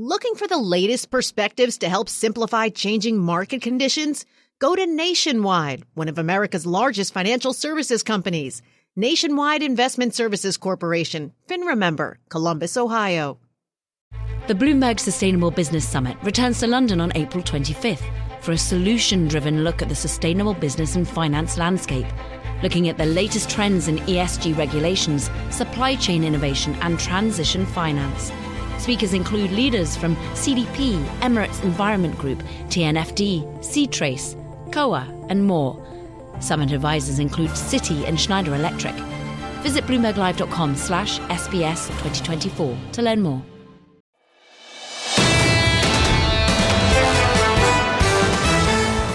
Looking for the latest perspectives to help simplify changing market conditions? Go to Nationwide, one of America's largest financial services companies. Nationwide Investment Services Corporation, FINRA member, Columbus, Ohio. The Bloomberg Sustainable Business Summit returns to London on April 25th for a solution driven look at the sustainable business and finance landscape, looking at the latest trends in ESG regulations, supply chain innovation, and transition finance. Speakers include leaders from CDP, Emirates Environment Group, TNFD, Seatrace, COA, and more. Summit advisors include Citi and Schneider Electric. Visit bloomberglive.com slash SBS 2024 to learn more.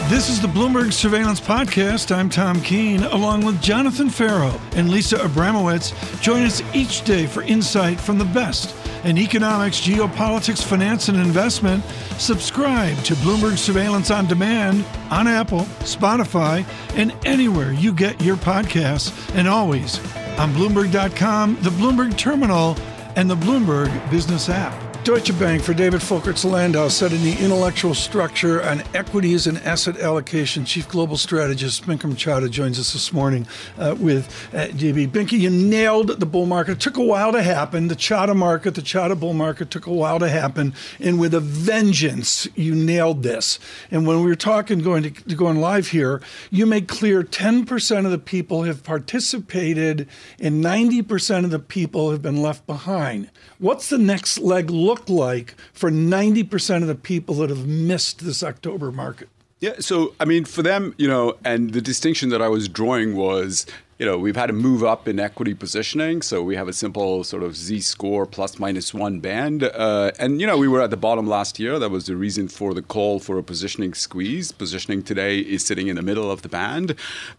This is the Bloomberg Surveillance Podcast. I'm Tom Keene, along with Jonathan Ferro and Lisa Abramowitz. Join us each day for insight from the best in economics, geopolitics, finance, and investment. Subscribe to Bloomberg Surveillance on Demand on Apple, Spotify, and anywhere you get your podcasts, and always on Bloomberg.com, the Bloomberg Terminal, and the Bloomberg Business app. Deutsche Bank for David Folkerts-Landau said in the intellectual structure on equities and asset allocation. Chief Global Strategist Binky Chadha joins us this morning uh, with uh, DB. Binky, you nailed the bull market. It took a while to happen. The Chadha market, the Chadha bull market took a while to happen. And with a vengeance, you nailed this. And when we were talking, going to going live here, you made clear 10% of the people have participated and 90% of the people have been left behind. What's the next leg look like for 90% of the people that have missed this October market? Yeah, so I mean, for them, you know, and the distinction that I was drawing was you know, we've had to move up in equity positioning. So we have a simple sort of Z score plus minus one band. Uh, and, you know, we were at the bottom last year. That was the reason for the call for a positioning squeeze. Positioning today is sitting in the middle of the band.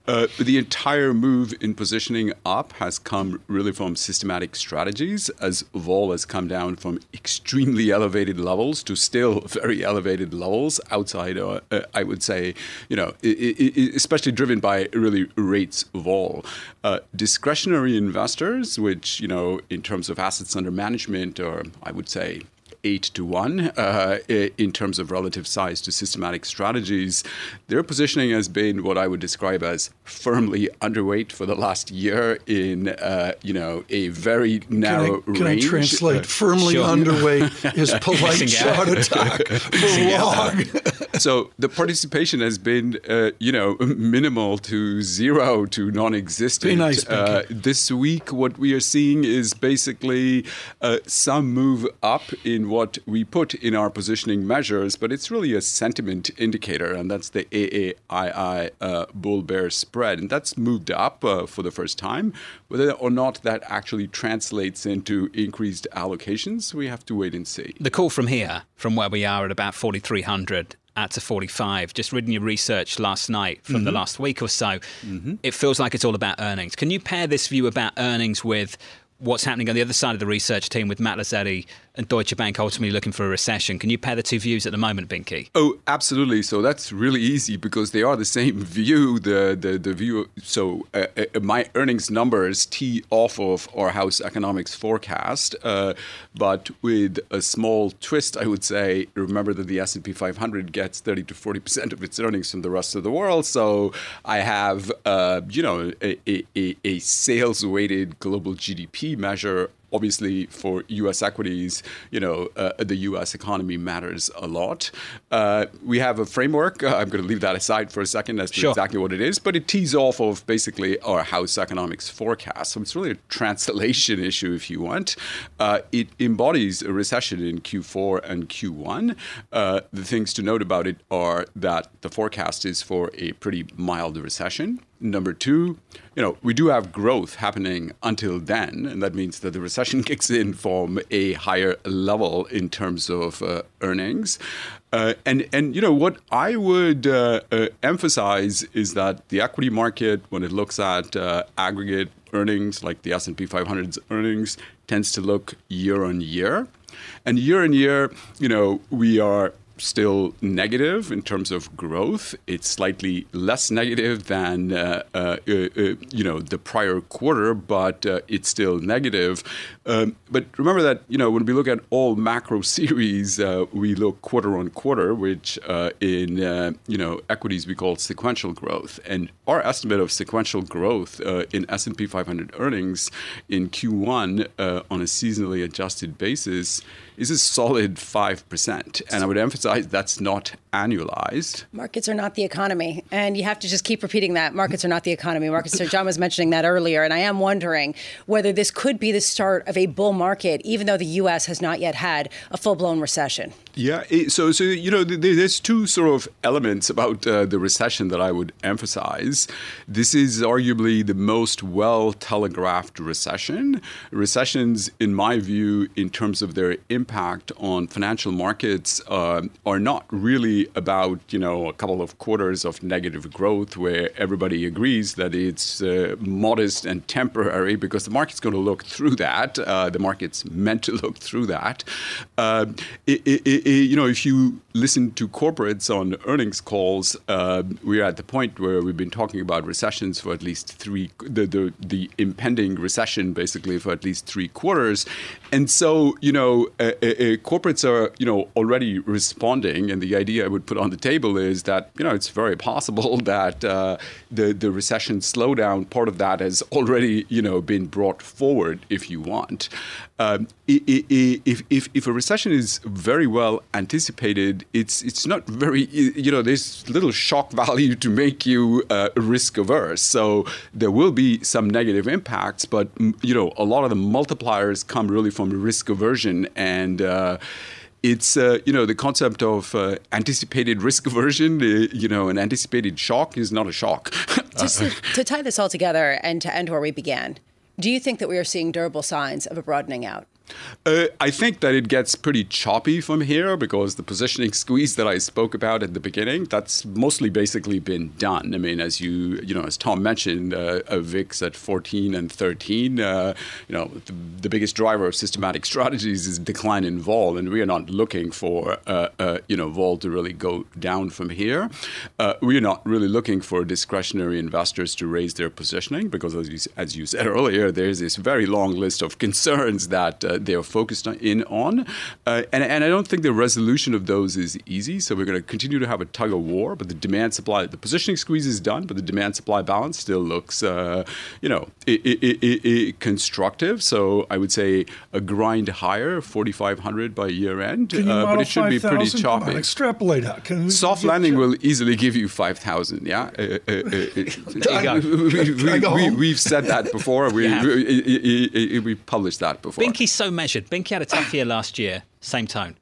Uh, the entire move in positioning up has come really from systematic strategies as vol has come down from extremely elevated levels to still very elevated levels outside, uh, uh I would say, you know, especially driven by really rates vol. Uh, discretionary investors, which, you know, in terms of assets under management, or I would say eight to one uh, in terms of relative size to systematic strategies. Their positioning has been what I would describe as firmly underweight for the last year in uh, you know a very narrow can I, can range. I translate? Uh, firmly sure. underweight is polite shot attack for long. so the participation has been uh, you know minimal to zero to non-existent. Nice, uh, this week, what we are seeing is basically uh, some move up in what we put in our positioning measures, but it's really a sentiment indicator, and that's the AAII uh, bull bear spread. And that's moved up uh, for the first time. Whether or not that actually translates into increased allocations, we have to wait and see. The call from here, from where we are at about 4,300, out to 45. Just reading your research last night from mm-hmm. the last week or so, mm-hmm. it feels like it's all about earnings. Can you pair this view about earnings with what's happening on the other side of the research team with Matt Luzzetti and Deutsche Bank ultimately looking for a recession. Can you pair the two views at the moment, Binky? Oh, absolutely. So that's really easy because they are the same view. The the, the view. So uh, uh, my earnings numbers tee off of our house economics forecast, uh, but with a small twist, I would say. Remember that the S and P 500 gets 30 to 40 percent of its earnings from the rest of the world. So I have, uh, you know, a, a, a sales weighted global GDP measure obviously for U.S. equities, you know, uh, the U.S. economy matters a lot. Uh, we have a framework. Uh, I'm going to leave that aside for a second as to sure. exactly what it is, but it tees off of basically our house economics forecast. So it's really a translation issue, if you want. Uh, it embodies a recession in Q4 and Q1. Uh, the things to note about it are that the forecast is for a pretty mild recession. Number two, you know, we do have growth happening until then, and that means that the recession kicks in from a higher level in terms of uh, earnings. Uh, and and you know what I would uh, uh emphasize is that the equity market, when it looks at uh, aggregate earnings, like the S and P 500's earnings, tends to look year on year, and year on year, you know, we are still negative in terms of growth. It's slightly less negative than uh, uh, uh, you know the prior quarter, but uh, it's still negative. Um, but remember that you know when we look at all macro series, uh, we look quarter on quarter, which in you know equities we call sequential growth, and our estimate of sequential growth in S&P 500 earnings in Q1 on a seasonally adjusted basis is a solid 5%. And I would emphasize that's not annualized. Markets are not the economy. And you have to just keep repeating that. Markets are not the economy. Markets, Sir John was mentioning that earlier. And I am wondering whether this could be the start of a bull market, even though the U.S. has not yet had a full blown recession. Yeah. So, so you know, there's two sort of elements about uh, the recession that I would emphasize. This is arguably the most well telegraphed recession. Recessions, in my view, in terms of their impact on financial markets, uh, are not really about you know a couple of quarters of negative growth where everybody agrees that it's uh, modest and temporary because the market's going to look through that. Uh, the market's meant to look through that. Uh, it, it, it, you know, if you listen to corporates on earnings calls, uh, we're at the point where we've been talking about recessions for at least three, the, the, the impending recession basically for at least three quarters, and so you know, uh, uh, corporates are you know already responding, and the idea I would put on the table is that you know it's very possible that uh, the the recession slowdown part of that has already you know been brought forward, if you want. Um, if, if, if a recession is very well anticipated, it's it's not very you know there's little shock value to make you uh, risk averse. So there will be some negative impacts, but you know a lot of the multipliers come really from risk aversion and. Uh, it's uh, you know the concept of uh, anticipated risk aversion. Uh, you know, an anticipated shock is not a shock. Just to, to tie this all together and to end where we began, do you think that we are seeing durable signs of a broadening out? Uh, I think that it gets pretty choppy from here because the positioning squeeze that I spoke about at the beginning, that's mostly basically been done. I mean, as you you know, as Tom mentioned, uh, VIX at 14 and 13, uh, you know, the, the, biggest driver of systematic strategies is decline in vol, and we are not looking for uh, uh, you know vol to really go down from here. Uh, we are not really looking for discretionary investors to raise their positioning because, as you, as you said earlier, there's this very long list of concerns that they're focused in on. Uh, and, and I don't think the resolution of those is easy. So we're going to continue to have a tug of war, but the demand supply, the positioning squeeze is done, but the demand supply balance still looks, uh, you know, it, it, it, constructive. So I would say a grind higher, 4,500 by year end, uh, but it should 5, be pretty choppy. On, extrapolate out. Can Soft landing will easily give you 5,000. Yeah. Uh, uh, uh, we, have said that before. We, yeah. we, we, published that before. Binky's so measured. Binky had a tough year last year, same tone.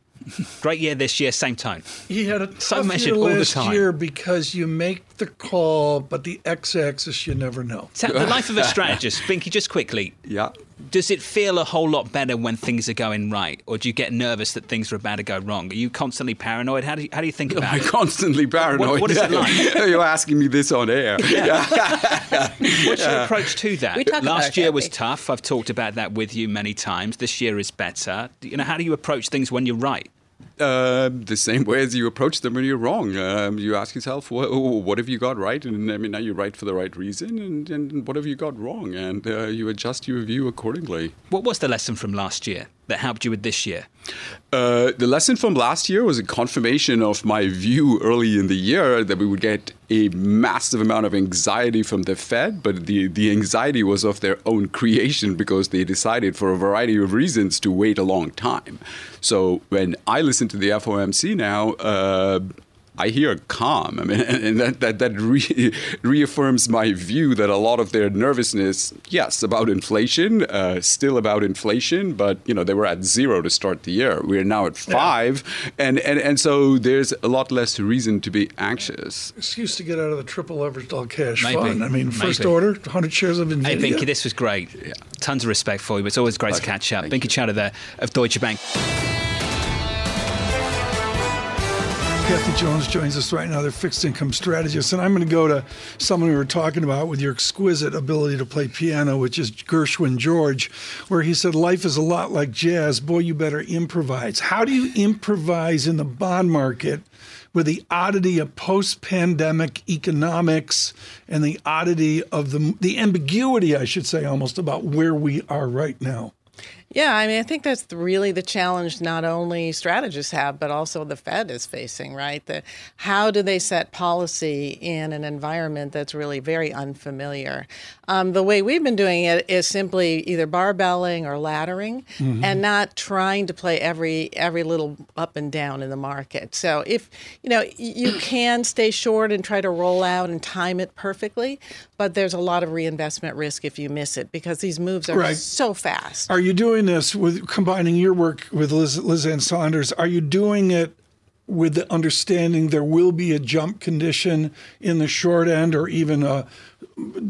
Great year this year, same tone. He had a tough so measured year last year because you make the call, but the x-axis you never know. So the life of a strategist, Binky, just quickly. Yeah. Does it feel a whole lot better when things are going right, or do you get nervous that things are about to go wrong? Are you constantly paranoid? How do you, how do you think about I'm it? constantly paranoid. What, what is it like? You're asking me this on air. Yeah. What's your approach to that? Last year was tough. I've talked about that with you many times. This year is better. You know, how do you approach things when you're right? Uh, the same way as you approach them when you're wrong. Um, you ask yourself, what, what, have you got right? And I mean, are you right for the right reason? And, and what have you got wrong? And uh, you adjust your view accordingly. What was the lesson from last year that helped you with this year? Uh, the lesson from last year was a confirmation of my view early in the year that we would get a massive amount of anxiety from the Fed, but the, the anxiety was of their own creation because they decided for a variety of reasons to wait a long time. So when I listen to the FOMC now, uh, I hear calm. I mean, and that that, that re- reaffirms my view that a lot of their nervousness, yes, about inflation, uh, still about inflation, but you know they were at zero to start the year. We're now at five, yeah. and, and and so there's a lot less reason to be anxious. Excuse to get out of the triple leveraged all cash Maybe. fund. I mean, Maybe. first order, 100 shares of Nvidia. Hey, Binky, this was great. Yeah. Tons of respect for you. But it's always great Pleasure. to catch up. Thank Binky Chadha there of Deutsche Bank. Kathy Jones joins us right now. They're fixed income strategists. And I'm going to go to someone we were talking about with your exquisite ability to play piano, which is Gershwin George, where he said, Life is a lot like jazz. Boy, you better improvise. How do you improvise in the bond market with the oddity of post pandemic economics and the oddity of the, the ambiguity, I should say, almost about where we are right now? Yeah, I mean, I think that's really the challenge not only strategists have, but also the Fed is facing, right? The, how do they set policy in an environment that's really very unfamiliar? Um, the way we've been doing it is simply either barbelling or laddering mm-hmm. and not trying to play every every little up and down in the market. So if, you know, you can stay short and try to roll out and time it perfectly, but there's a lot of reinvestment risk if you miss it because these moves are right. so fast. Are you doing this with combining your work with Liz, Liz Ann Sonders? Are you doing it with the understanding there will be a jump condition in the short end or even a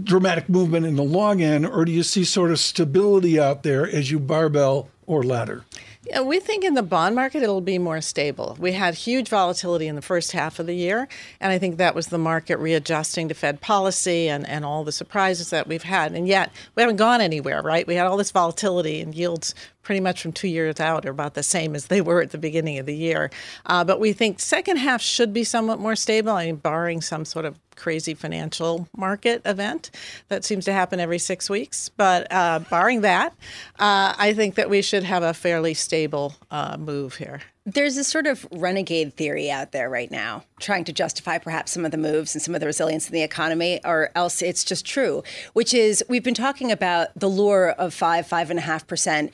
dramatic movement in the long end, or do you see sort of stability out there as you barbell or ladder? Yeah, we think in the bond market it'll be more stable. We had huge volatility in the first half of the year, and I think that was the market readjusting to Fed policy and, and all the surprises that we've had. And yet we haven't gone anywhere, right? We had all this volatility and yields pretty much from two years out are about the same as they were at the beginning of the year. Uh, but we think second half should be somewhat more stable. I mean, barring some sort of crazy financial market event that seems to happen every six weeks. But uh, barring that, uh, I think that we should have a fairly stable uh, move here. There's this sort of renegade theory out there right now, trying to justify perhaps some of the moves and some of the resilience in the economy, or else it's just true, which is we've been talking about the lure of five, five and a half percent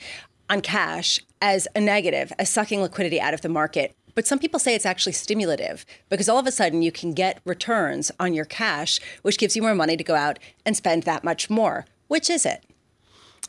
on cash as a negative, as sucking liquidity out of the market. But some people say it's actually stimulative because all of a sudden you can get returns on your cash, which gives you more money to go out and spend that much more. Which is it?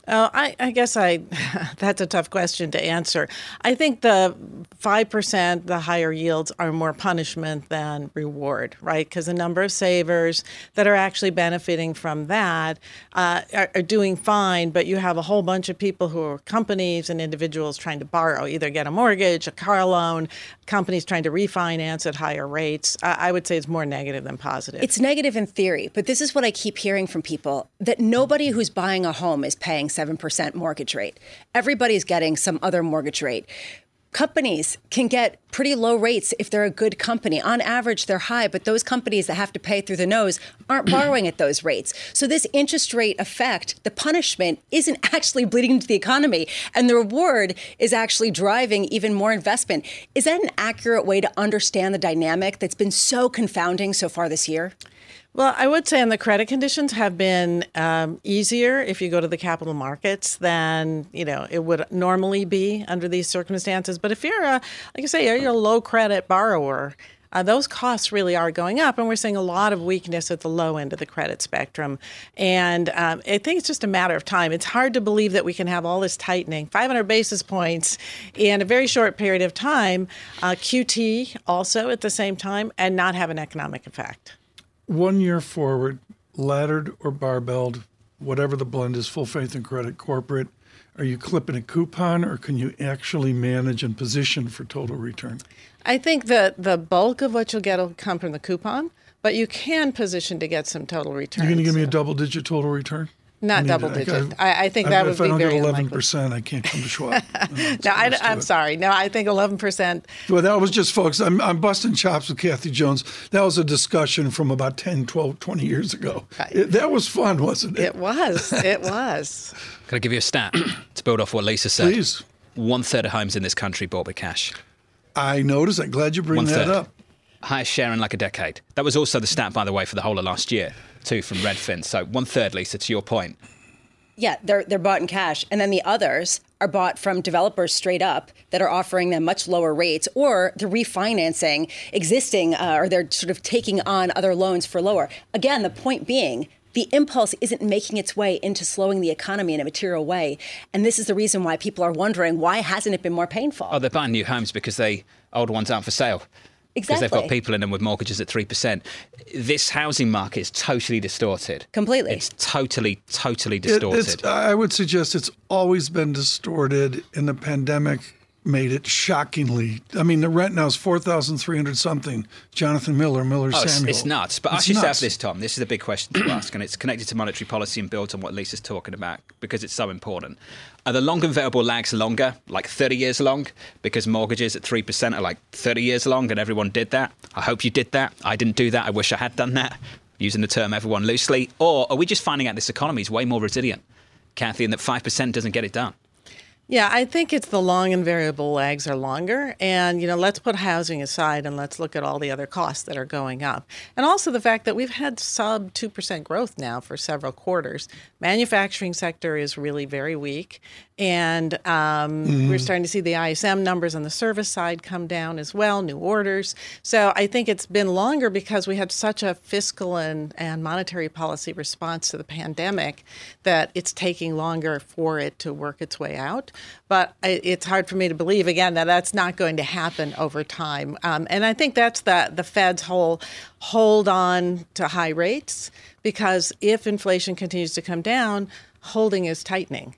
Oh, I, I, guess I that's a tough question to answer. I think the five percent, the higher yields, are more punishment than reward, right? Because the number of savers that are actually benefiting from that uh, are, are, doing fine, but you have a whole bunch of people who are companies and individuals trying to borrow, either get a mortgage, a car loan, companies trying to refinance at higher rates. I would say it's more negative than positive. It's negative in theory, but this is what I keep hearing from people: that nobody who's buying a home is paying 7% mortgage rate. Everybody's getting some other mortgage rate. Companies can get pretty low rates if they're a good company. On average, they're high, but those companies that have to pay through the nose aren't borrowing at those rates. So, this interest rate effect, the punishment, isn't actually bleeding into the economy, and the reward is actually driving even more investment. Is that an accurate way to understand the dynamic that's been so confounding so far this year? Well, I would say, and the credit conditions have been um, easier if you go to the capital markets than you know it would normally be under these circumstances. But if you're a, like I say, you're a low credit borrower, uh, those costs really are going up, and we're seeing a lot of weakness at the low end of the credit spectrum. And um, I think it's just a matter of time. It's hard to believe that we can have all this tightening, 500 basis points in a very short period of time, uh, QT also at the same time, and not have an economic effect one year forward, laddered or barbelled, whatever the blend is, full faith and credit corporate, are you clipping a coupon or can you actually manage and position for total return? I think that the bulk of what you'll get will come from the coupon, but you can position to get some total return. You're going to give me a double digit total return? Not double digit. I, I, think that would be very If I don't get eleven percent, I can't come to Schwab. no, I, am sorry. No, I think eleven percent. Well, that was just, folks. I'm, I'm, busting chops with Kathy Jones. That was a discussion from about 10, 12, 20 years ago. It, that was fun, wasn't it? It was. It was. Can I give you a stat to build off what Lisa said? Please. One third of homes in this country bought with cash. I noticed. I'm glad you bring that up. Highest share in like a decade. That was also the stat, by the way, for the whole of last year too from Redfin. So one third, Lisa, to your point. Yeah, they're they're bought in cash, and then the others are bought from developers straight up that are offering them much lower rates, or they're refinancing existing, uh, or they're sort of taking on other loans for lower. Again, the point being. The impulse isn't making its way into slowing the economy in a material way. And this is the reason why people are wondering why hasn't it been more painful? Oh, they're buying new homes because they old ones aren't for sale. Exactly. Because they've got people in them with mortgages at 3%. This housing market is totally distorted. Completely. It's totally, totally distorted. It, I would suggest it's always been distorted. In the pandemic, made it shockingly. I mean, the rent now is four thousand three hundred something. Jonathan Miller, Miller Oh, it's, Samuel. it's nuts. But It's ask yourself nuts. this, Tom. This is a big question to ask, and it's connected to monetary policy and builds on what Lisa's talking about because it's so important. Are the long convertible lags longer, like 30 years long, because mortgages at 3% are like 30 years long and everyone did that? I hope you did that. I didn't do that. I wish I had done that, using the term everyone loosely. Or are we just finding out this economy is way more resilient, Kathy, and that 5% doesn't get it done? Yeah, I think it's the long and variable lags are longer. And, you know, let's put housing aside and let's look at all the other costs that are going up. And also the fact that we've had sub 2% growth now for several quarters. Manufacturing sector is really very weak. And um, we're starting to see the ISM numbers on the service side come down as well, new orders. So I think it's been longer because we had such a fiscal and, and monetary policy response to the pandemic that it's taking longer for it to work its way out. But I, it's hard for me to believe, again, that that's not going to happen over time. Um, and I think that's the, the Fed's whole hold on to high rates because if inflation continues to come down, holding is tightening.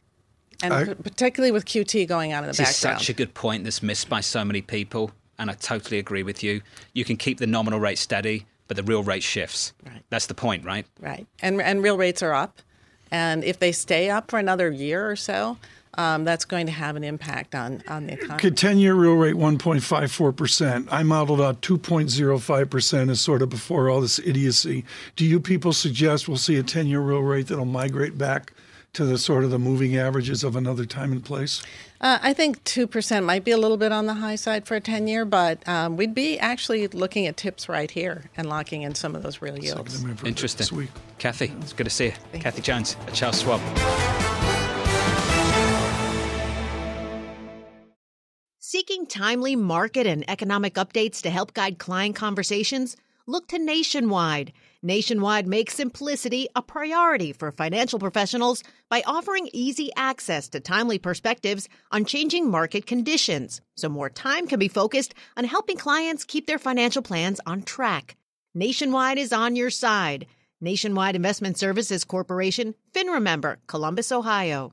And I- p- particularly with QT going on in the This is such a good point that's missed by so many people, and I totally agree with you. You can keep the nominal rate steady, but the real rate shifts. Right. That's the point, right? Right. And, and real rates are up. And if they stay up for another year or so, um, that's going to have an impact on, on the economy. Could 10 year real rate 1.54%. I modeled out 2.05% as sort of before all this idiocy. Do you people suggest we'll see a 10 year real rate that'll migrate back to the sort of the moving averages of another time and place? Uh, I think 2% might be a little bit on the high side for a 10 year, but um, we'd be actually looking at tips right here and locking in some of those real yields. Something we've heard Interesting. This week. Kathy, it's good to see you. Kathy Jones at Charles Schwab. Seeking timely market and economic updates to help guide client conversations? Look to Nationwide. Nationwide makes simplicity a priority for financial professionals by offering easy access to timely perspectives on changing market conditions, so more time can be focused on helping clients keep their financial plans on track. Nationwide is on your side. Nationwide Investment Services Corporation, FINRA member, Columbus, Ohio.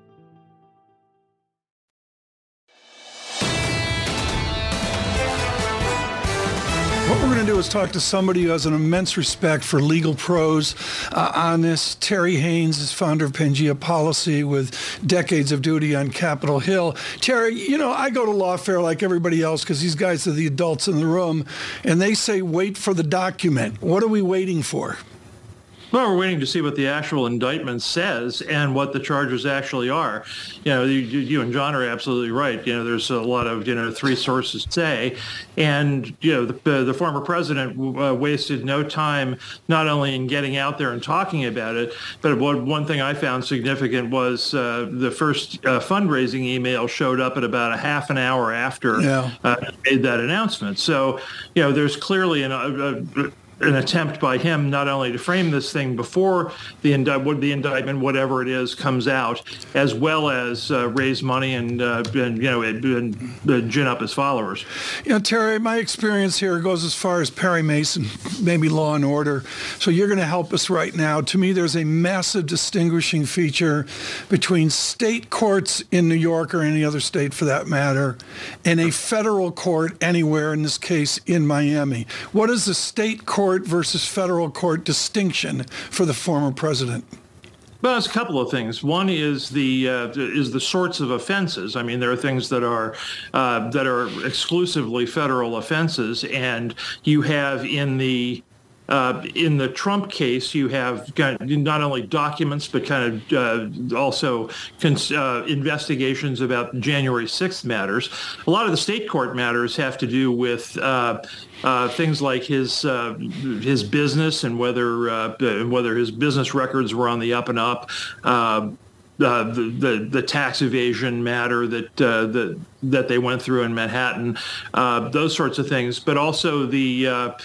What we're going to do is talk to somebody who has an immense respect for legal pros uh, on this. Terry Haines is founder of Pangaea Policy with decades of duty on Capitol Hill. Terry, you know, I go to lawfare like everybody else because these guys are the adults in the room, and they say, wait for the document. What are we waiting for? Well, we're waiting to see what the actual indictment says and what the charges actually are. You know, you, you and John are absolutely right. You know, there's a lot of you know three sources say, and you know the, the former president uh, wasted no time not only in getting out there and talking about it, but what, one thing I found significant was uh, the first uh, fundraising email showed up at about a half an hour after Yeah. uh, made that announcement. So, you know, there's clearly an, a, a, an attempt by him not only to frame this thing before the, indi- the indictment, whatever it is, comes out, as well as uh, raise money and, uh, and you know, and, and, gin up his followers. You know, Terry, my experience here goes as far as Perry Mason, maybe Law and Order. So you're going to help us right now. To me, there's a massive distinguishing feature between state courts in New York or any other state for that matter, and a federal court anywhere, in this case in Miami. What is the state court versus federal court distinction for the former president? Well, there's a couple of things. One is the uh, is the sorts of offenses. I mean, there are things that are uh, that are exclusively federal offenses, and you have in the uh, in the Trump case, you have not only documents, but kind of uh, also cons- uh, investigations about January 6th matters. A lot of the state court matters have to do with uh, uh, things like his uh, his business and whether whether his business records were on the up and up. Uh, the, the the tax evasion matter that uh, that that they went through in Manhattan, uh, those sorts of things, but also the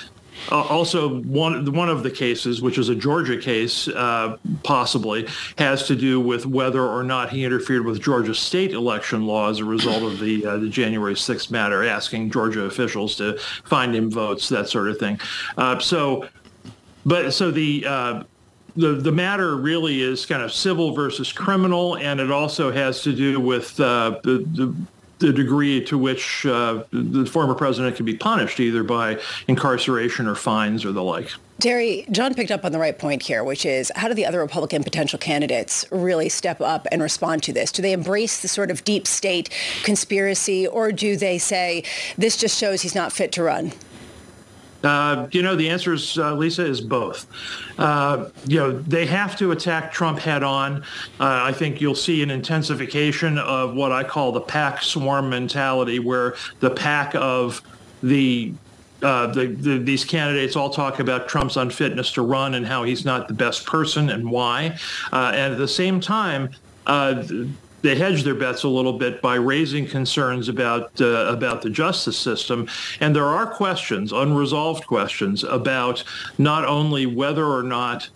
uh, also, one one of the cases, which is a Georgia case, uh, possibly has to do with whether or not he interfered with Georgia state election law as a result of the uh, the January 6th matter, asking Georgia officials to find him votes, that sort of thing. Uh, so, but so the uh, the the matter really is kind of civil versus criminal, and it also has to do with uh, the, the the degree to which uh, the former president can be punished, either by incarceration or fines or the like. Terry, John picked up on the right point here, which is how do the other Republican potential candidates really step up and respond to this? Do they embrace the sort of deep state conspiracy, or do they say this just shows he's not fit to run? Uh, you know, the answer is, uh, Lisa, is both. Uh, you know, they have to attack Trump head on. Uh, I think you'll see an intensification of what I call the pack swarm mentality, where the pack of the uh, the, the, these candidates all talk about Trump's unfitness to run and how he's not the best person and why. Uh, and at the same time, uh, they hedge their bets a little bit by raising concerns about uh, about the justice system. And there are questions, unresolved questions, about not only whether or not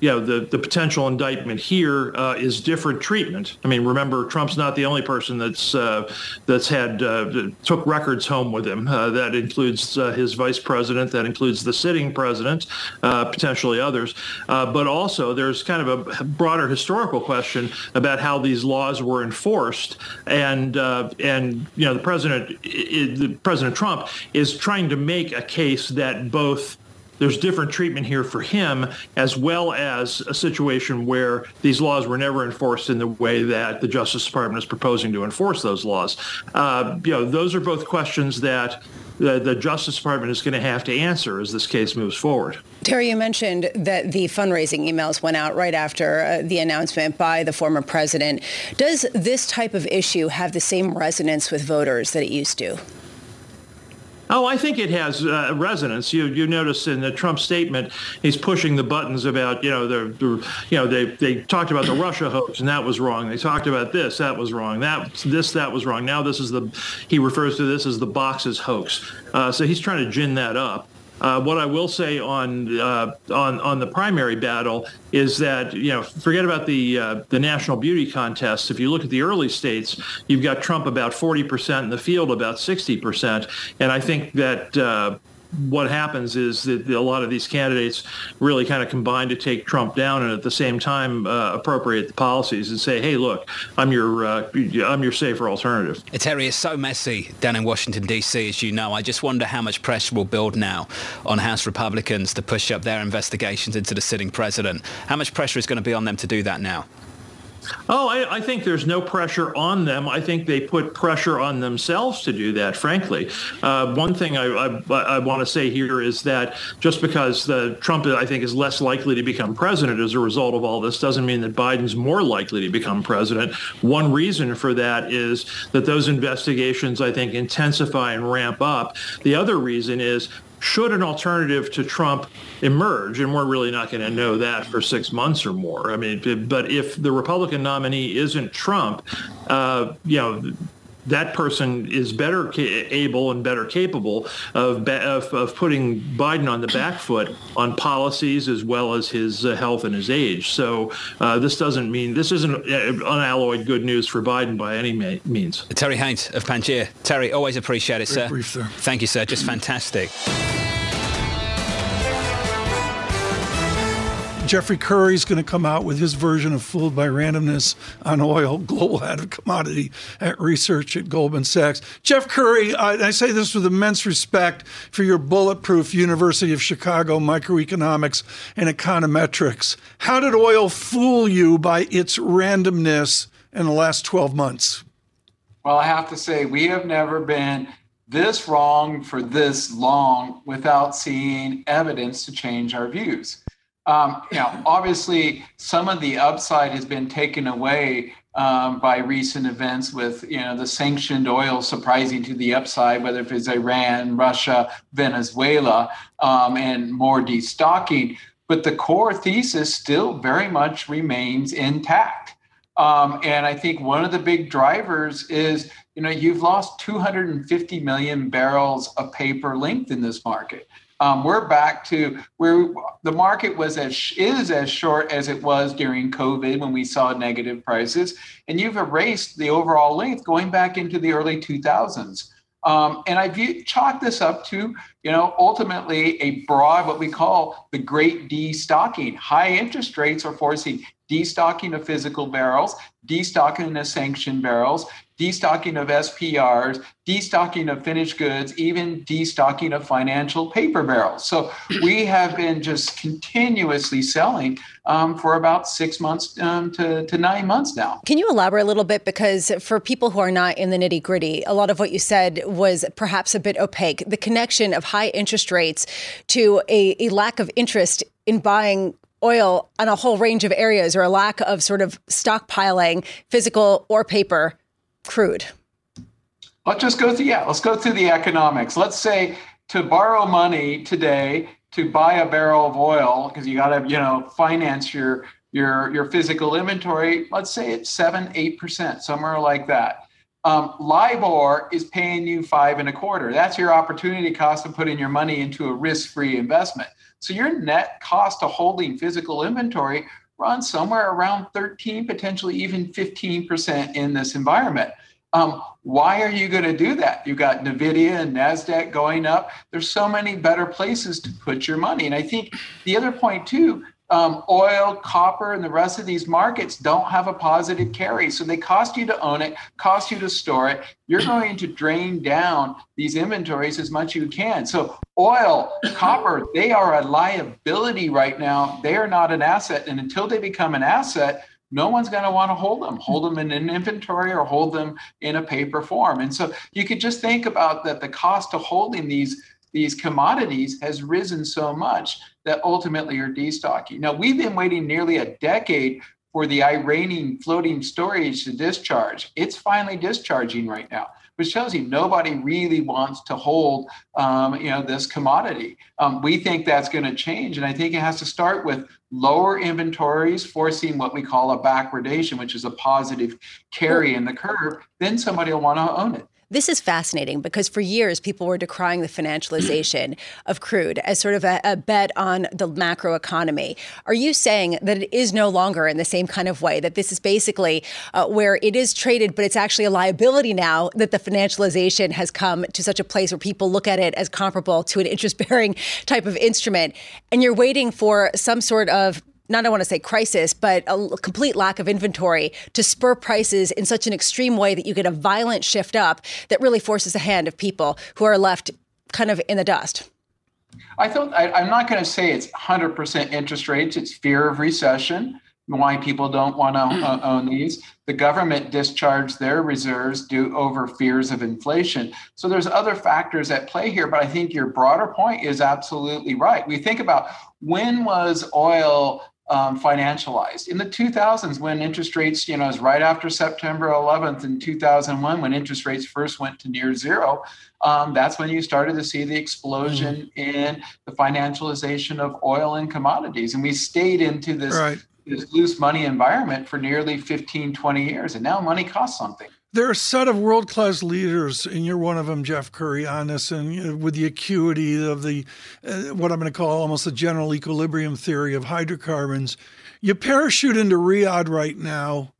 you know, the, the potential indictment here uh, is different treatment. I mean, remember, Trump's not the only person that's uh, that's had uh, took records home with him. Uh, that includes uh, his vice president. That includes the sitting president, uh, potentially others. but also, there's kind of a broader historical question about how these laws were enforced, and and you know, the president, the President Trump, is trying to make a case that both there's different treatment here for him, as well as a situation where these laws were never enforced in the way that the Justice Department is proposing to enforce those laws. Uh, you know, those are both questions that the, the, Justice Department is going to have to answer as this case moves forward. Terry, you mentioned that the fundraising emails went out right after uh, the announcement by the former president. Does this type of issue have the same resonance with voters that it used to? Oh, I think it has uh, resonance. You you notice in the Trump statement, he's pushing the buttons about you know the, you know they they talked about the Russia hoax and that was wrong. They talked about this that was wrong. That this that was wrong. Now this is the he refers to this as the boxes hoax. Uh, so he's trying to gin that up. Uh, what I will say on uh, on on the primary battle is that you know forget about the uh, the national beauty contest. If you look at the early states, you've got Trump about forty percent in the field, about sixty percent, and I think that uh, what happens is that a lot of these candidates really kind of combine to take Trump down, and at the same time uh, appropriate the policies and say, "Hey, look, I'm your uh, I'm your safer alternative." It's area is so messy down in Washington D.C. as you know. I just wonder how much pressure will build now on House Republicans to push up their investigations into the sitting president. How much pressure is going to be on them to do that now? Oh, I, I, think there's no pressure on them. I think they put pressure on themselves to do that, frankly. Uh, one thing I, I, I want to say here is that just because the Trump, I think, is less likely to become president as a result of all this doesn't mean that Biden's more likely to become president. One reason for that is that those investigations, I think, intensify and ramp up. The other reason is should an alternative to Trump emerge, and we're really not going to know that for six months or more. I mean, but if the Republican nominee isn't Trump, uh, you know, that person is better ca- able and better capable of, ba- of, of putting Biden on the back foot on policies as well as his uh, health and his age. So uh, this doesn't mean this isn't uh, unalloyed good news for Biden by any ma- means. Terry Haines of Pangaea. Terry, always appreciate it, sir. Brief, sir. Thank you, sir. Just fantastic. Jeffrey Currie's going to come out with his version of Fooled by Randomness on oil, global head of commodity at research at Goldman Sachs. Jeff Currie, I, I say this with immense respect for your bulletproof University of Chicago microeconomics and econometrics. How did oil fool you by its randomness in the last 12 months? Well, I have to say, we have never been this wrong for this long without seeing evidence to change our views. Um, you know, obviously, some of the upside has been taken away um, by recent events with you know the sanctioned oil surprising to the upside, whether if it's Iran, Russia, Venezuela, um, and more destocking. But the core thesis still very much remains intact. Um, and I think one of the big drivers is, you know, you've lost 250 million barrels of paper length in this market. Um, we're back to where the market was as is as short as it was during COVID when we saw negative prices, and you've erased the overall length going back into the early 2000s. Um, and I view, chalk this up to, you know, ultimately a broad, what we call the great destocking. High interest rates are forcing destocking of physical barrels, destocking of sanctioned barrels, destocking of SPRs, destocking of finished goods, even destocking of financial paper barrels. So we have been just continuously selling um, for about six months um, to, to nine months now. Can you elaborate a little bit? Because for people who are not in the nitty gritty, a lot of what you said was perhaps a bit opaque. The connection of high interest rates to a, a lack of interest in buying oil on a whole range of areas or a lack of sort of stockpiling physical or paper crude? Let's just go through, yeah, let's go through the economics. Let's say to borrow money today to buy a barrel of oil, because you got to, you know, finance your your your physical inventory, let's say it's seven, eight percent, somewhere like that. Um, LIBOR is paying you five and a quarter. That's your opportunity cost of putting your money into a risk-free investment. So your net cost of holding physical inventory runs somewhere around 13, potentially even 15% in this environment. Um, why are you going to do that? You've got NVIDIA and NASDAQ going up. There's so many better places to put your money. And I think the other point, too, um, oil, copper, and the rest of these markets don't have a positive carry. So they cost you to own it, cost you to store it. You're going to drain down these inventories as much as you can. So oil, copper, they are a liability right now. They are not an asset. And until they become an asset, no one's going to want to hold them hold them in an inventory or hold them in a paper form and so you could just think about that the cost of holding these these commodities has risen so much that ultimately you're destocking. Now, we've been waiting nearly a decade for the Iranian floating storage to discharge. It's finally discharging right now, which tells you nobody really wants to hold, um, you know, this commodity. Um, we think that's going to change, and I think it has to start with lower inventories, forcing what we call a backwardation, which is a positive carry in the curve. Then somebody will want to own it. This is fascinating because for years people were decrying the financialization of crude as sort of a, a, bet on the macro economy. Are you saying that it is no longer in the same kind of way, that this is basically uh, where it is traded, but it's actually a liability now that the financialization has come to such a place where people look at it as comparable to an interest bearing type of instrument? And you're waiting for some sort of not I want to say crisis, but a complete lack of inventory to spur prices in such an extreme way that you get a violent shift up that really forces a hand of people who are left kind of in the dust. I thought I, am not going to say it's 100% interest rates. It's fear of recession. Why people don't want to own these. The government discharged their reserves due over fears of inflation. So there's other factors at play here, but I think your broader point is absolutely right. We think about when was oil um, financialized. In the 2000s, when interest rates, you know, was right after September 11th in 2001, when interest rates first went to near zero, um, that's when you started to see the explosion mm. in the financialization of oil and commodities. And we stayed into this, right. this loose money environment for nearly 15, 20 years. And now money costs something there are a set of world class leaders, and you're one of them, Jeff Currie, on this, and you know, with the acuity of the uh, what I'm going to call almost the general equilibrium theory of hydrocarbons. You parachute into Riyadh right now,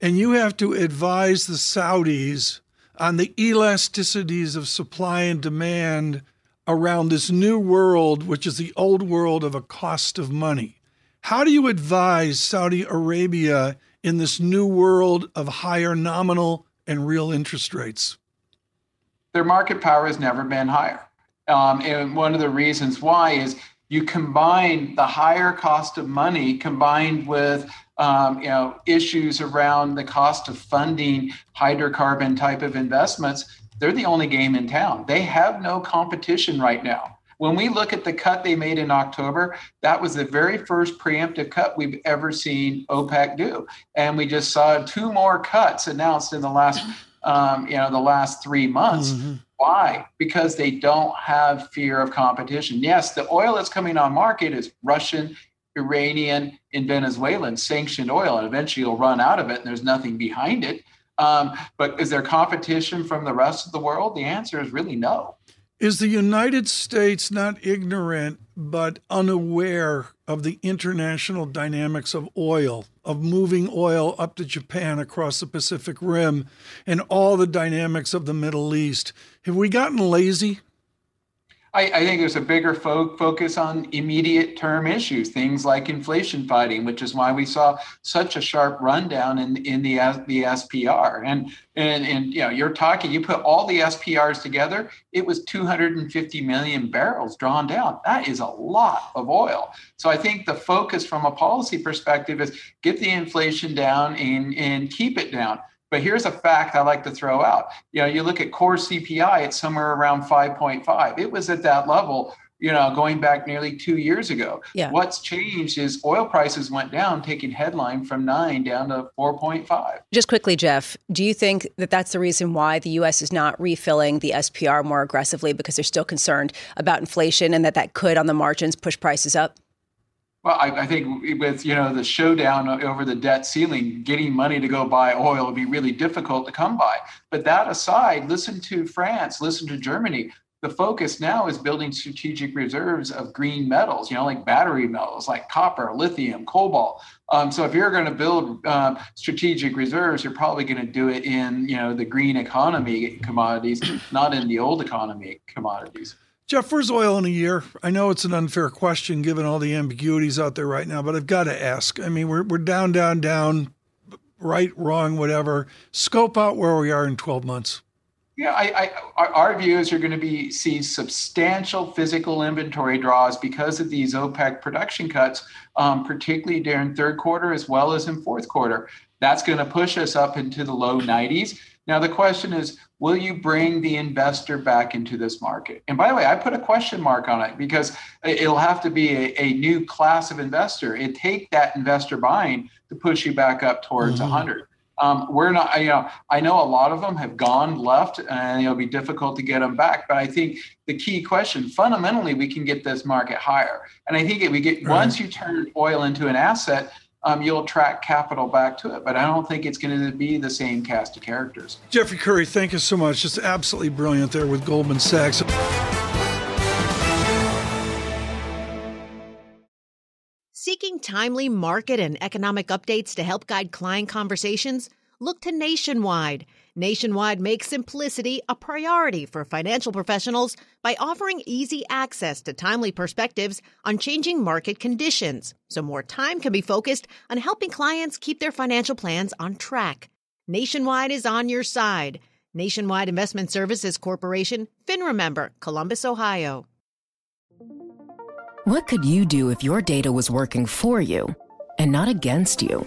and you have to advise the Saudis on the elasticities of supply and demand around this new world, which is the old world of a cost of money. How do you advise Saudi Arabia in this new world of higher nominal and real interest rates? Their market power has never been higher. Um, and one of the reasons why is you combine the higher cost of money combined with um, you know issues around the cost of funding hydrocarbon type of investments they're the only game in town they have no competition right now when we look at the cut they made in October, that was the very first preemptive cut we've ever seen OPEC do, and we just saw two more cuts announced in the last, um, you know, the last three months. Mm-hmm. Why? Because they don't have fear of competition. Yes, the oil that's coming on market is Russian, Iranian, and Venezuelan sanctioned oil, and eventually you'll run out of it, and there's nothing behind it. Um, but is there competition from the rest of the world? The answer is really no. Is the United States not ignorant but unaware of the international dynamics of oil, of moving oil up to Japan across the Pacific Rim, and all the dynamics of the Middle East? Have we gotten lazy? I, I, think there's a bigger fo- focus on immediate term issues, things like inflation fighting, which is why we saw such a sharp rundown in in the the SPR. And and and you know, you're talking, you put all the SPRs together, it was 250 million barrels drawn down. That is a lot of oil. So I think the focus from a policy perspective is get the inflation down and and keep it down. But here's a fact I like to throw out. You know, you look at core CPI, it's somewhere around 5.5. It was at that level, you know, going back nearly two years ago. Yeah. What's changed is oil prices went down, taking headline from nine down to 4.5. Just quickly, Jeff, do you think that that's the reason why the U.S. is not refilling the SPR more aggressively because they're still concerned about inflation and that that could, on the margins, push prices up? Well, I, I, think with you know the showdown over the debt ceiling, getting money to go buy oil would be really difficult to come by. But that aside, listen to France, listen to Germany. The focus now is building strategic reserves of green metals, you know, like battery metals, like copper, lithium, cobalt. Um, so if you're going to build um, strategic reserves, you're probably going to do it in you know the green economy commodities, not in the old economy commodities. Jeff, where's oil in a year? I know it's an unfair question given all the ambiguities out there right now, but I've got to ask. I mean, we're, we're down, down, down, right, wrong, whatever. Scope out where we are in 12 months. Yeah, I, I, our view is you're going to be see substantial physical inventory draws because of these OPEC production cuts, um, particularly during third quarter as well as in fourth quarter. That's going to push us up into the low 90s. Now, the question is, will you bring the investor back into this market? And by the way, I put a question mark on it because it'll have to be a, a new class of investor. It take that investor buying to push you back up towards mm-hmm. 100. Um, we're not, you know, I know a lot of them have gone left and it'll be difficult to get them back. But I think the key question, fundamentally, we can get this market higher. And I think if we get, right. once you turn oil into an asset, um, you'll attract capital back to it. But I don't think it's going to be the same cast of characters. Jeffrey Currie, thank you so much. Just absolutely brilliant there with Goldman Sachs. Seeking timely market and economic updates to help guide client conversations? Look to Nationwide. Nationwide makes simplicity a priority for financial professionals by offering easy access to timely perspectives on changing market conditions, so more time can be focused on helping clients keep their financial plans on track. Nationwide is on your side. Nationwide Investment Services Corporation, FINRA member, Columbus, Ohio. What could you do if your data was working for you and not against you?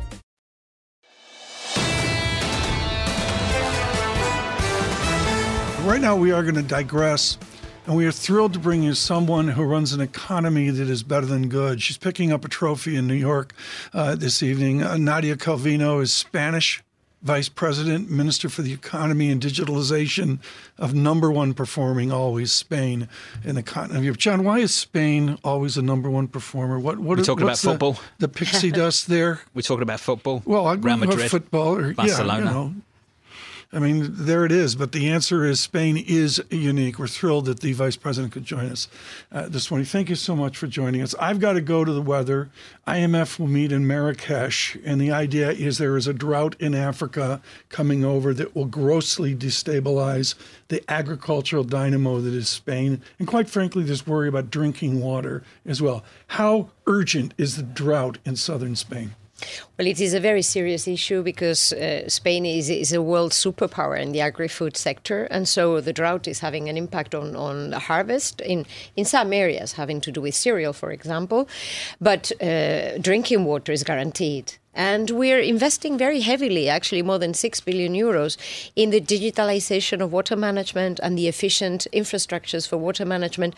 Right now, we are going to digress, and we are thrilled to bring you someone who runs an economy that is better than good. She's picking up a trophy in New York uh, this evening. Uh, Nadia Calvino is Spanish Vice President, Minister for the Economy and Digitalization of number one performing always Spain in the continent of Europe. John, why is Spain always a number one performer? What what we talking about the, football? The pixie dust there. We're talking about football. Well, I Real Madrid, football or Barcelona. Yeah, you know, I mean, there it is. But the answer is Spain is unique. We're thrilled that the vice president could join us uh, this morning. Thank you so much for joining us. I've got to go to the weather. IMF will meet in Marrakesh, and the idea is there is a drought in Africa coming over that will grossly destabilize the agricultural dynamo that is Spain. And quite frankly, there's worry about drinking water as well. How urgent is the drought in southern Spain? Well, it is a very serious issue because uh, Spain is, is a world superpower in the agri-food sector, and so the drought is having an impact on, on the harvest in, in some areas, having to do with cereal, for example. But uh, drinking water is guaranteed. And we're investing very heavily, actually more than 6 billion euros, in the digitalization of water management and the efficient infrastructures for water management.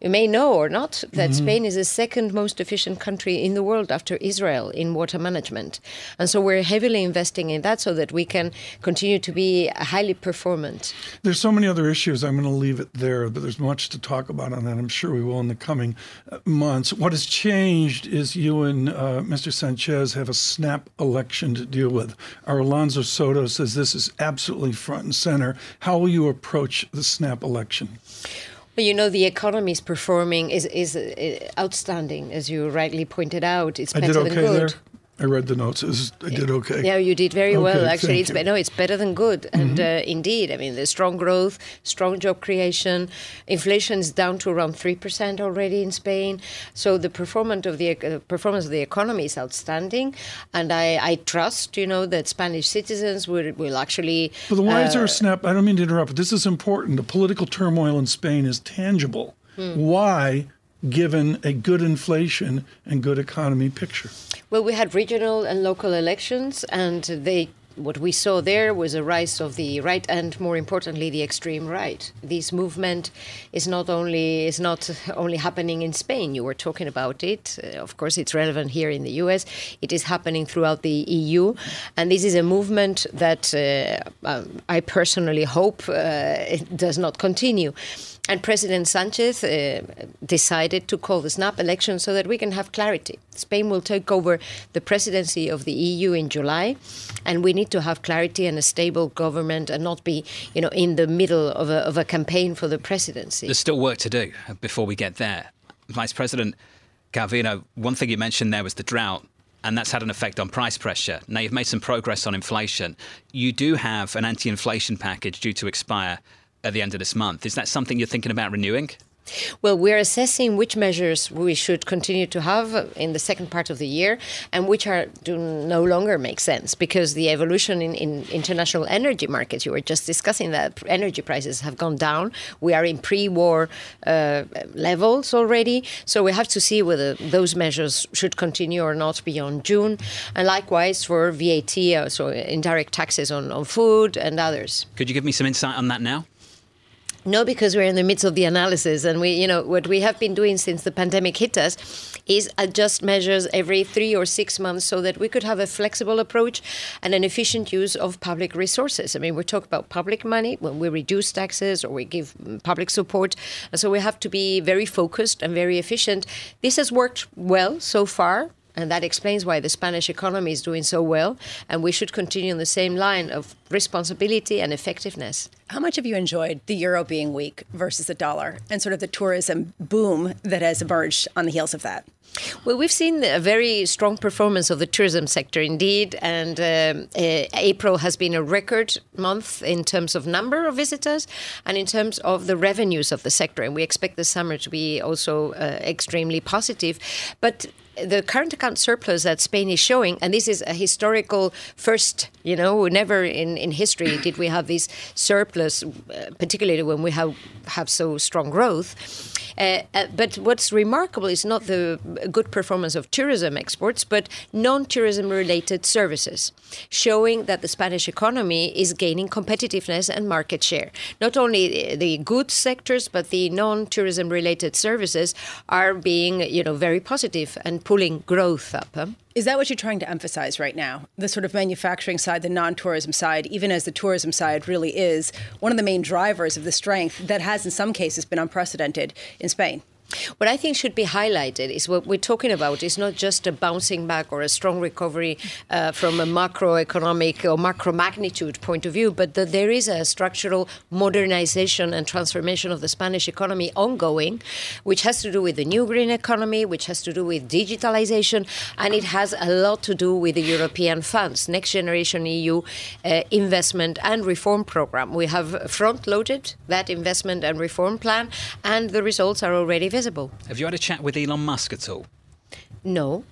You may know or not that mm-hmm. Spain is the second most efficient country in the world after Israel in water management. And so we're heavily investing in that so that we can continue to be highly performant. There's so many other issues. I'm going to leave it there, but there's much to talk about on that. I'm sure we will in the coming uh, months. What has changed is you and uh, Mr. Sanchez have a snap election to deal with. Our Alonso Soto says this is absolutely front and center. How will you approach the snap election? Well, you know, the economy is performing is is uh, outstanding, as you rightly pointed out. It's better okay than good. There? I read the notes. I did okay. Yeah, you did very okay, well. Actually, it's you. no, it's better than good. And mm-hmm. uh, indeed, I mean, the strong growth, strong job creation, inflation is down to around three percent already in Spain. So the performance of the uh, performance of the economy is outstanding, and I, I trust, you know, that Spanish citizens will will actually. But why uh, is there a snap? I don't mean to interrupt, but this is important. The political turmoil in Spain is tangible. Hmm. Why? Given a good inflation and good economy picture? Well, we had regional and local elections, and they what we saw there was a rise of the right and more importantly the extreme right. This movement is not only is not only happening in Spain you were talking about it. Uh, of course it's relevant here in the US it is happening throughout the EU and this is a movement that uh, um, I personally hope uh, it does not continue and President Sanchez uh, decided to call the snap election so that we can have clarity. Spain will take over the presidency of the EU in July, and we need to have clarity and a stable government and not be, you know, in the middle of a, of a campaign for the presidency. There's still work to do before we get there. Vice President Calvino, one thing you mentioned there was the drought and that's had an effect on price pressure. Now, you've made some progress on inflation. You do have an anti inflation package due to expire at the end of this month. Is that something you're thinking about renewing? Well, we're assessing which measures we should continue to have in the second part of the year and which are do no longer make sense because the evolution in, in international energy markets, you were just discussing that energy prices have gone down. We are in pre war uh, levels already. So we have to see whether those measures should continue or not beyond June. And likewise for VAT, uh, so indirect taxes on, on food and others. Could you give me some insight on that now? No, because we're in the midst of the analysis, and we, you know, what we have been doing since the pandemic hit us is adjust measures every three or six months so that we could have a flexible approach and an efficient use of public resources. I mean, we talk about public money when we reduce taxes or we give public support, and so we have to be very focused and very efficient. This has worked well so far. And that explains why the Spanish economy is doing so well. And we should continue on the same line of responsibility and effectiveness. How much have you enjoyed the euro being weak versus the dollar and sort of the tourism boom that has emerged on the heels of that? Well, we've seen a very strong performance of the tourism sector indeed, and um, uh, April has been a record month in terms of number of visitors and in terms of the revenues of the sector. And we expect the summer to be also uh, extremely positive. But the current account surplus that Spain is showing, and this is a historical first, you know, never in, in history did we have this surplus, uh, particularly when we have, have so strong growth. Uh, uh, but what's remarkable is not the good performance of tourism exports, but non tourism related services, showing that the Spanish economy is gaining competitiveness and market share. Not only the goods sectors, but the non tourism related services are being, you know, very positive and pulling growth up. Huh? Is that what you're trying to emphasize right now? The sort of manufacturing side, the non tourism side, even as the tourism side really is one of the main drivers of the strength that has, in some cases, been unprecedented in Spain? What I think should be highlighted is what we're talking about is not just a bouncing back or a strong recovery uh, from a macroeconomic or macro magnitude point of view, but that there is a structural modernization and transformation of the Spanish economy ongoing, which has to do with the new green economy, which has to do with digitalization, and it has a lot to do with the European funds, Next Generation EU uh, investment and reform program. We have front loaded that investment and reform plan, and the results are already visible. Have you had a chat with Elon Musk at all? No.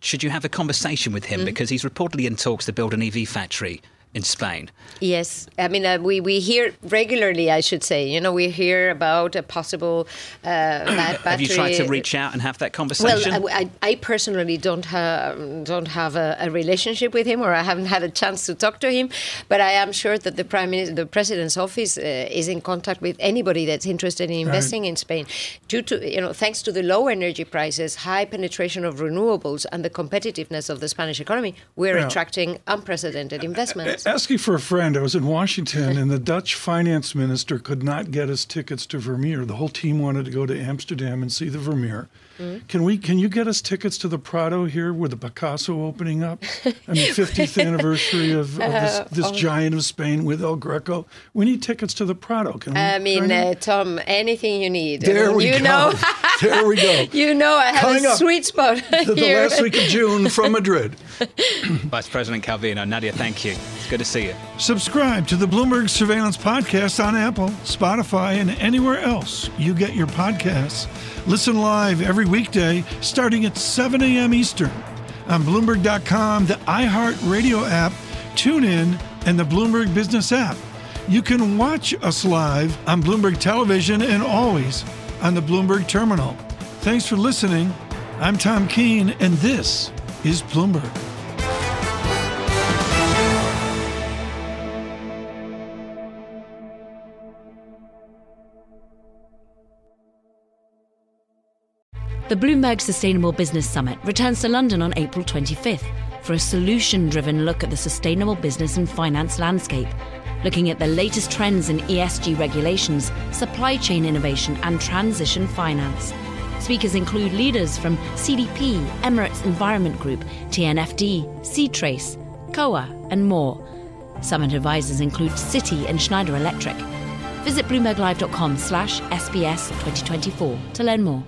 Should you have a conversation with him? Mm. Because he's reportedly in talks to build an EV factory in Spain. Yes, I mean uh, we we hear regularly. I should say, you know, we hear about a possible uh, bad battery. Have you tried to reach out and have that conversation? Well, I, I personally don't have don't have a, a, relationship with him, or I haven't had a chance to talk to him. But I am sure that the prime minister, the president's office, uh, is in contact with anybody that's interested in investing right. in Spain. Due to you know, thanks to the low energy prices, high penetration of renewables, and the competitiveness of the Spanish economy, we're Yeah. attracting unprecedented investments. Asking for a friend, I was in Washington and the Dutch finance minister could not get us tickets to Vermeer. The whole team wanted to go to Amsterdam and see the Vermeer. Mm. Can we? Can you get us tickets to the Prado here, with the Picasso opening up? I mean, 50th anniversary of, of this, Uh, this oh. giant of Spain with El Greco. We need tickets to the Prado. Can we? I mean, uh. Tom, anything you need. There we you go. know, there we go. you know, I have Coming a up, sweet spot The, the last week of June from Madrid. Vice President Calvino, Nadia, thank you. It's good to see you. Subscribe to the Bloomberg Surveillance Podcast on Apple, Spotify, and anywhere else you get your podcasts. Listen live every weekday starting at 7 a.m. Eastern on Bloomberg.com, the iHeartRadio app, TuneIn, and the Bloomberg Business app. You can watch us live on Bloomberg Television and always on the Bloomberg Terminal. Thanks for listening. I'm Tom Keene, and this is Bloomberg. The Bloomberg Sustainable Business Summit returns to London on April 25th for a solution driven look at the sustainable business and finance landscape, looking at the latest trends in ESG regulations, supply chain innovation, and transition finance. Speakers include leaders from CDP, Emirates Environment Group, TNFD, C-Trace, COA, and more. Summit advisors include Citi and Schneider Electric. Visit bloomberglive.com slash SBS 2024 to learn more.